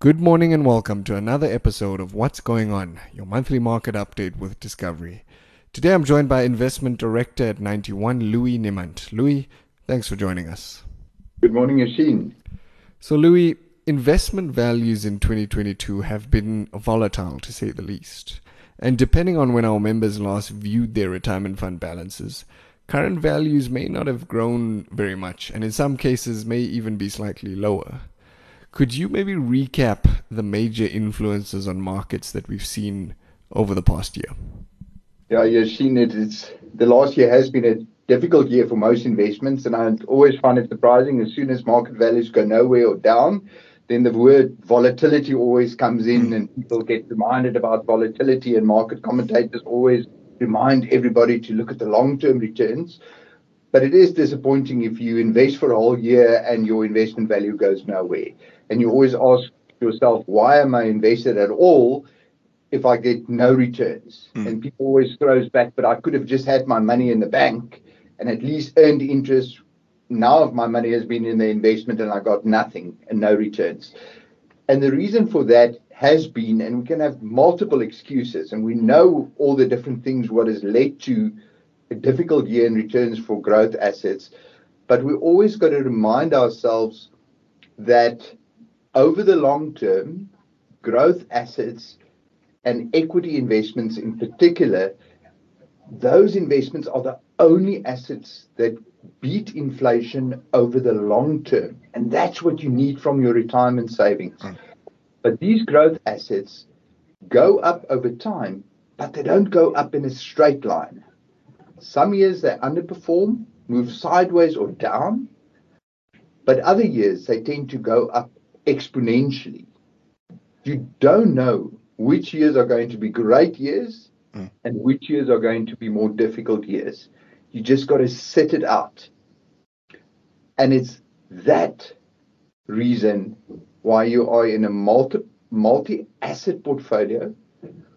Good morning and welcome to another episode of What's Going On, your monthly market update with Discovery. Today I'm joined by Investment Director at Ninety One, Louis Niemand. Louis, thanks for joining us. Good morning, Yasheen. So, Louis, investment values in 2022 have been volatile to say the least. And depending on when our members last viewed their retirement fund balances, current values may not have grown very much, and in some cases may even be slightly lower. Could you maybe recap the major influences on markets that we've seen over the past year? Yeah, you've seen it. It's the last year has been a difficult year for most investments, and I always find it surprising as soon as market values go nowhere or down, then the word volatility always comes in, and people get reminded about volatility, and market commentators always remind everybody to look at the long-term returns. But it is disappointing if you invest for a whole year and your investment value goes nowhere. And you always ask yourself, why am I invested at all if I get no returns? Mm. And people always throws back, but I could have just had my money in the bank and at least earned interest. Now my money has been in the investment and I got nothing and no returns. And the reason for that has been, and we can have multiple excuses, and we know all the different things what has led to difficult year in returns for growth assets. But we always got to remind ourselves that over the long term, growth assets and equity investments in particular, those investments are the only assets that beat inflation over the long term. And that's what you need from your retirement savings. Mm. But these growth assets go up over time, but they don't go up in a straight line. Some years they underperform, move sideways or down, but other years they tend to go up exponentially. You don't know which years are going to be great years mm. and which years are going to be more difficult years. You just got to set it out. And it's that reason why you are in a multi multi asset portfolio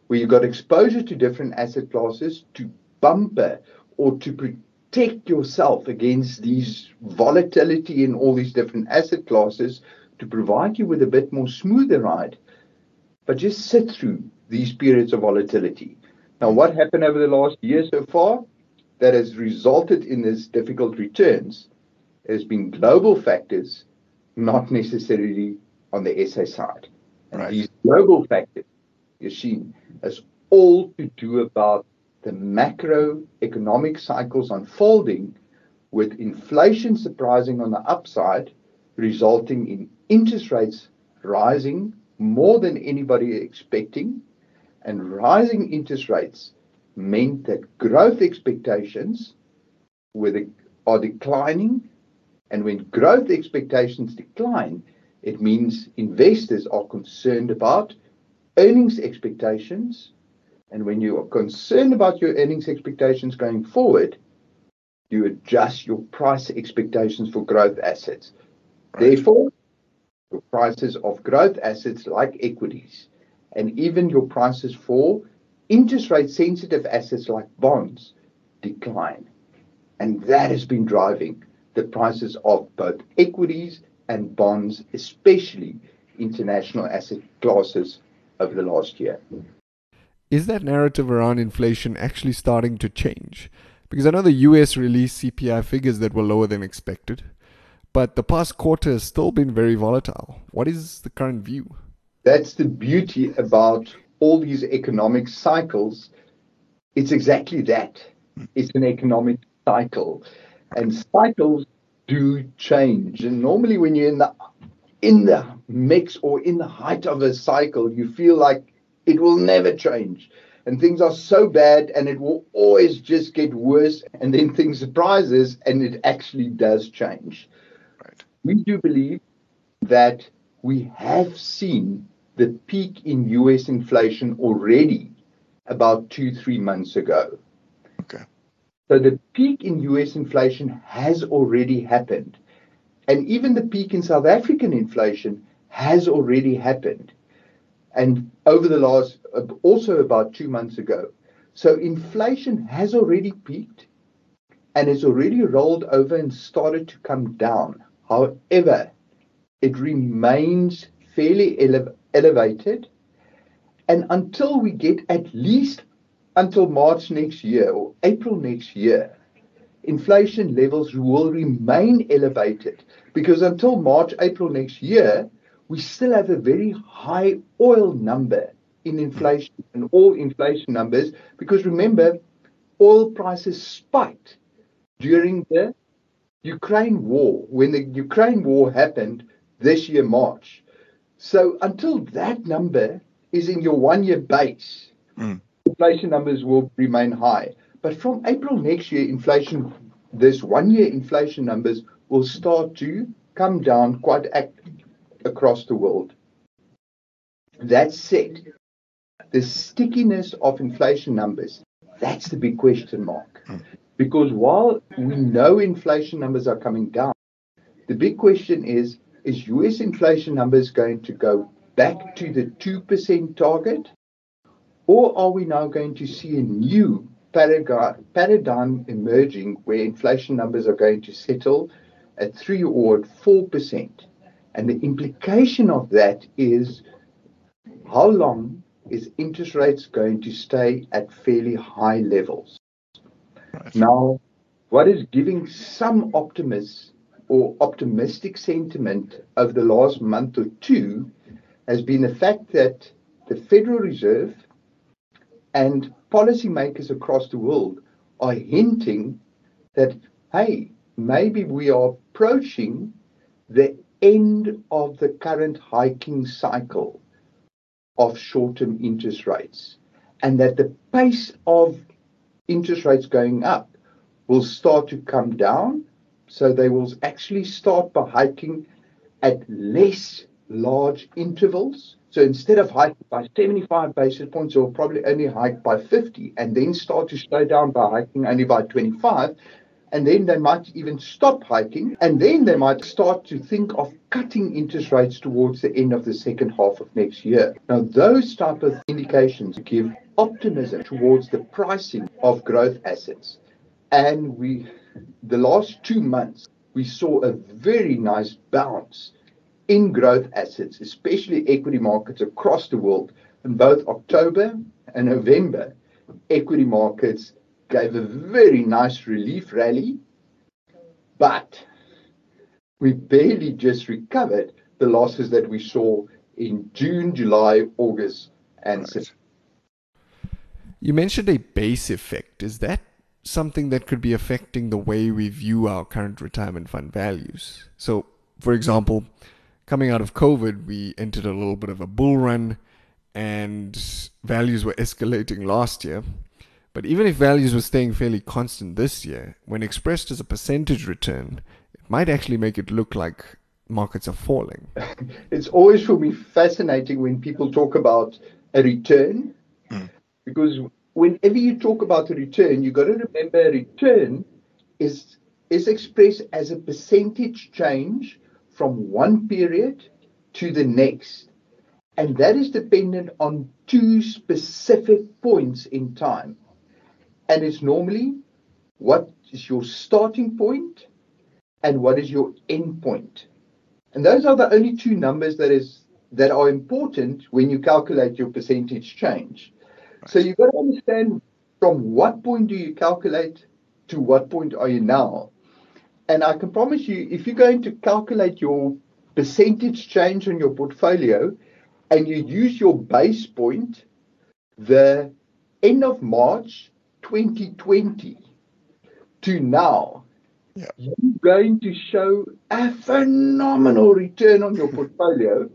where you've got exposure to different asset classes to bumper or to protect yourself against these volatility in all these different asset classes to provide you with a bit more smoother ride. But just sit through these periods of volatility. Now, what happened over the last year so far that has resulted in these difficult returns has been global factors, not necessarily on the SA side. And right. these global factors, Yasheen, has all to do about the macroeconomic cycles unfolding with inflation surprising on the upside, resulting in interest rates rising more than anybody expecting, and rising interest rates meant that growth expectations are declining. And when growth expectations decline, it means investors are concerned about earnings expectations and when you are concerned about your earnings expectations going forward, you adjust your price expectations for growth assets. Right. Therefore, your prices of growth assets like equities and even your prices for interest rate sensitive assets like bonds decline. And that has been driving the prices of both equities and bonds, especially international asset classes over the last year is that narrative around inflation actually starting to change? Because I know the US released CPI figures that were lower than expected, but the past quarter has still been very volatile. What is the current view? That's the beauty about all these economic cycles. It's exactly that. It's an economic cycle. And cycles do change. And normally when you're in the in the mix or in the height of a cycle, you feel like it will never change. And things are so bad and it will always just get worse. And then things surprise us and it actually does change. Right. We do believe that we have seen the peak in US inflation already about two, three months ago. Okay. So the peak in US inflation has already happened. And even the peak in South African inflation has already happened and over the last uh, also about two months ago. So inflation has already peaked and it's already rolled over and started to come down. However, it remains fairly ele- elevated. And until we get at least until March next year or April next year, inflation levels will remain elevated because until March, April next year, we still have a very high oil number in inflation and all inflation numbers because remember, oil prices spiked during the Ukraine war. When the Ukraine war happened this year, March. So until that number is in your one year base, mm. inflation numbers will remain high. But from April next year, inflation, this one year inflation numbers will start to come down quite act- across the world. That said, the stickiness of inflation numbers, that's the big question mark. Mm. Because while we know inflation numbers are coming down, the big question is is US inflation numbers going to go back to the 2% target? Or are we now going to see a new paradigm emerging where inflation numbers are going to settle at 3 or 4%? And the implication of that is how long is interest rates going to stay at fairly high levels? Right. Now, what is giving some optimists or optimistic sentiment over the last month or two has been the fact that the Federal Reserve and policymakers across the world are hinting that, hey, maybe we are approaching the end of the current hiking cycle of short term interest rates, and that the pace of interest rates going up will start to come down so they will actually start by hiking at less large intervals. So instead of hiking by 75 basis points, they'll probably only hike by 50 and then start to slow down by hiking only by 25. And then they might even stop hiking. And then they might start to think of cutting interest rates towards the end of the second half of next year. Now, those type of indications give optimism towards the pricing of growth assets. And we the last two months, we saw a very nice bounce in growth assets, especially equity markets across the world. In both October and November, equity markets gave a very nice relief rally, but we barely just recovered the losses that we saw in June, July, August, and right. September. You mentioned a base effect. Is that something that could be affecting the way we view our current retirement fund values. So, for example, coming out of COVID, we entered a little bit of a bull run and values were escalating last year. But even if values were staying fairly constant this year, when expressed as a percentage return, it might actually make it look like markets are falling. It's always for me fascinating when people talk about a return mm. because whenever you talk about a return, you've got to remember a return is is expressed as a percentage change from one period to the next. And that is dependent on two specific points in time. And it's normally what is your starting point and what is your end point. And those are the only two numbers that is that are important when you calculate your percentage change. So you've got to understand from what point do you calculate to what point are you now? And I can promise you, if you're going to calculate your percentage change on your portfolio and you use your base point, the end of March 2020 to now, yeah. you're going to show a phenomenal return on your portfolio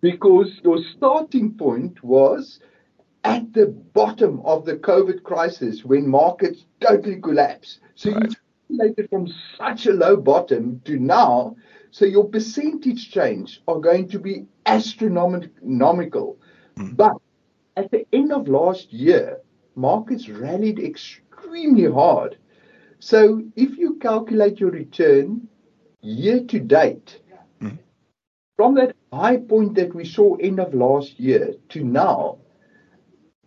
because your starting point was at the bottom of the COVID crisis when markets totally collapsed. So right. you calculated from such a low bottom to now. So your percentage change are going to be astronomical. Mm. But at the end of last year, markets rallied extremely hard. So if you calculate your return year to date, mm. from that high point that we saw end of last year to now,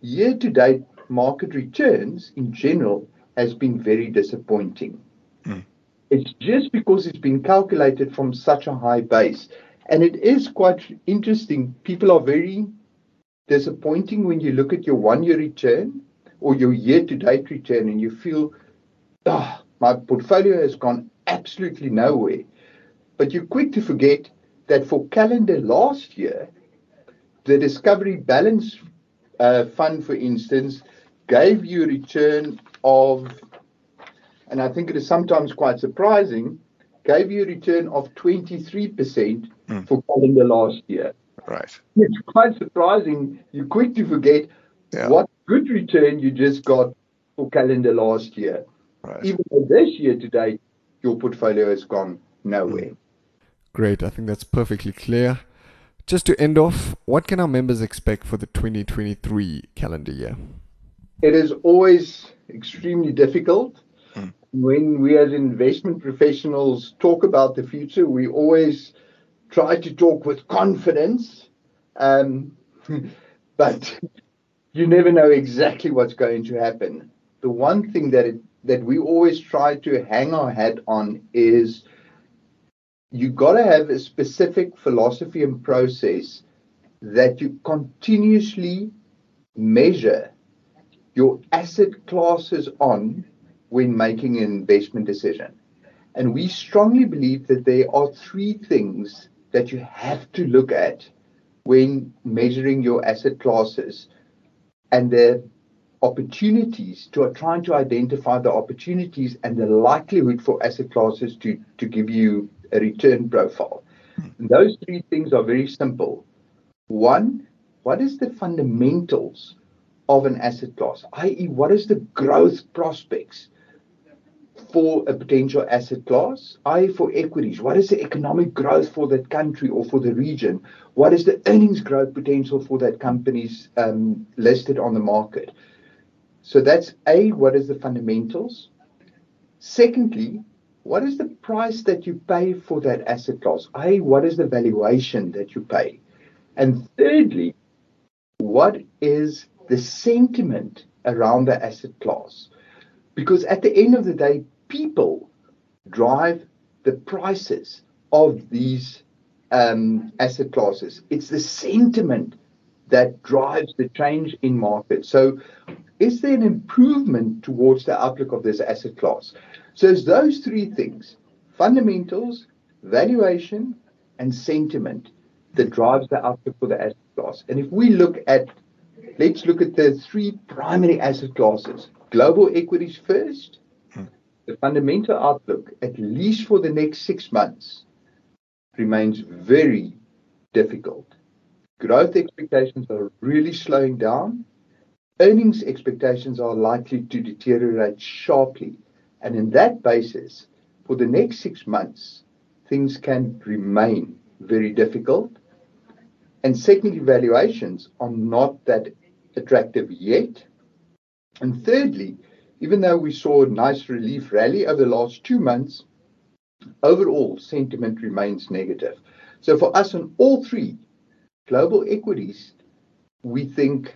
year-to-date market returns in general has been very disappointing. Mm. It's just because it's been calculated from such a high base. And it is quite interesting. People are very disappointing when you look at your one year return or your year to date return and you feel, ah, oh, my portfolio has gone absolutely nowhere. But you're quick to forget that for calendar last year, the Discovery Balance uh, Fund, for instance, gave you a return of, and I think it is sometimes quite surprising, gave you a return of 23% mm. for calendar last year. Right. It's quite surprising. You're quick to forget yeah. what good return you just got for calendar last year. Right. Even this year to date, your portfolio has gone nowhere. Mm. Great. I think that's perfectly clear. Just to end off, what can our members expect for the 2023 calendar year? It is always extremely difficult. Mm. When we as investment professionals talk about the future, we always try to talk with confidence, um, but you never know exactly what's going to happen. The one thing that it, that we always try to hang our hat on is you got to have a specific philosophy and process that you continuously measure your asset classes on when making an investment decision. And we strongly believe that there are three things that you have to look at when measuring your asset classes and the opportunities to trying to identify the opportunities and the likelihood for asset classes to, to give you a return profile. Hmm. And those three things are very simple. One, what is the fundamentals of an asset class, i.e., what is the growth prospects for a potential asset class, i.e., for equities? What is the economic growth for that country or for the region? What is the earnings growth potential for that company's um, listed on the market? So that's A, what is the fundamentals? Secondly, what is the price that you pay for that asset class? A, what is the valuation that you pay? And thirdly, what is the sentiment around the asset class? Because at the end of the day, people drive the prices of these um, asset classes. It's the sentiment that drives the change in markets. So, is there an improvement towards the outlook of this asset class? So it's those three things fundamentals, valuation, and sentiment that drives the outlook for the asset class. And if we look at, let's look at the three primary asset classes global equities first. Hmm. The fundamental outlook, at least for the next six months, remains very difficult. Growth expectations are really slowing down. Earnings expectations are likely to deteriorate sharply and in that basis, for the next six months, things can remain very difficult. And secondly, valuations are not that attractive yet. And thirdly, even though we saw a nice relief rally over the last two months, overall sentiment remains negative. So for us on all three global equities, we think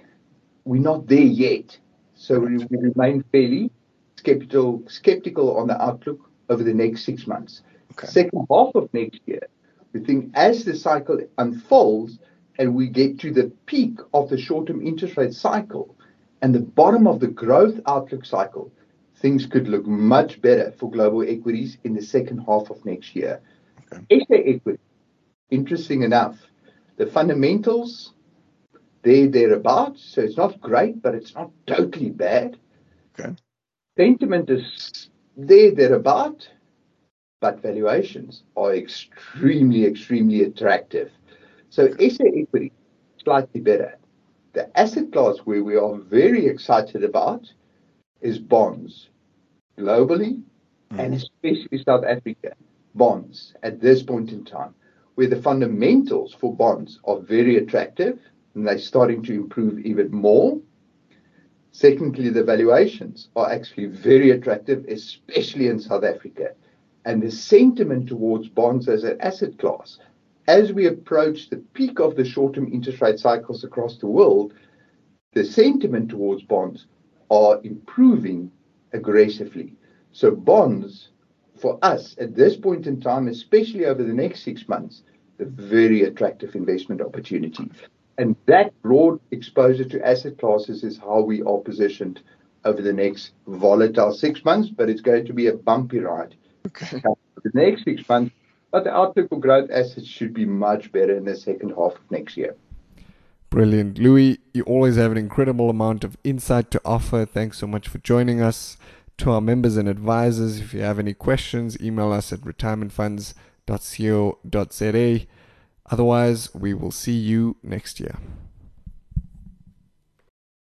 we're not there yet. So we, we remain fairly skeptical, skeptical on the outlook over the next six months. Okay. Second half of next year, we think as the cycle unfolds and we get to the peak of the short-term interest rate cycle and the bottom of the growth outlook cycle, things could look much better for global equities in the second half of next year. Okay. SA equity, interesting enough, the fundamentals, they're thereabouts, so it's not great, but it's not totally bad. Okay sentiment is there, thereabout, but valuations are extremely, extremely attractive. So SA equity, slightly better. The asset class where we are very excited about is bonds, globally mm. and especially South Africa. Bonds at this point in time, where the fundamentals for bonds are very attractive and they're starting to improve even more. Secondly, the valuations are actually very attractive, especially in South Africa. And the sentiment towards bonds as an asset class, as we approach the peak of the short-term interest rate cycles across the world, the sentiment towards bonds are improving aggressively. So bonds, for us at this point in time, especially over the next six months, a very attractive investment opportunity. And that broad exposure to asset classes is how we are positioned over the next volatile six months, but it's going to be a bumpy ride. Okay. The next six months, but the outlook for growth assets should be much better in the second half of next year. Brilliant. Louis, you always have an incredible amount of insight to offer. Thanks so much for joining us. To our members and advisors, if you have any questions, email us at retirementfunds.co.za. Otherwise, we will see you next year.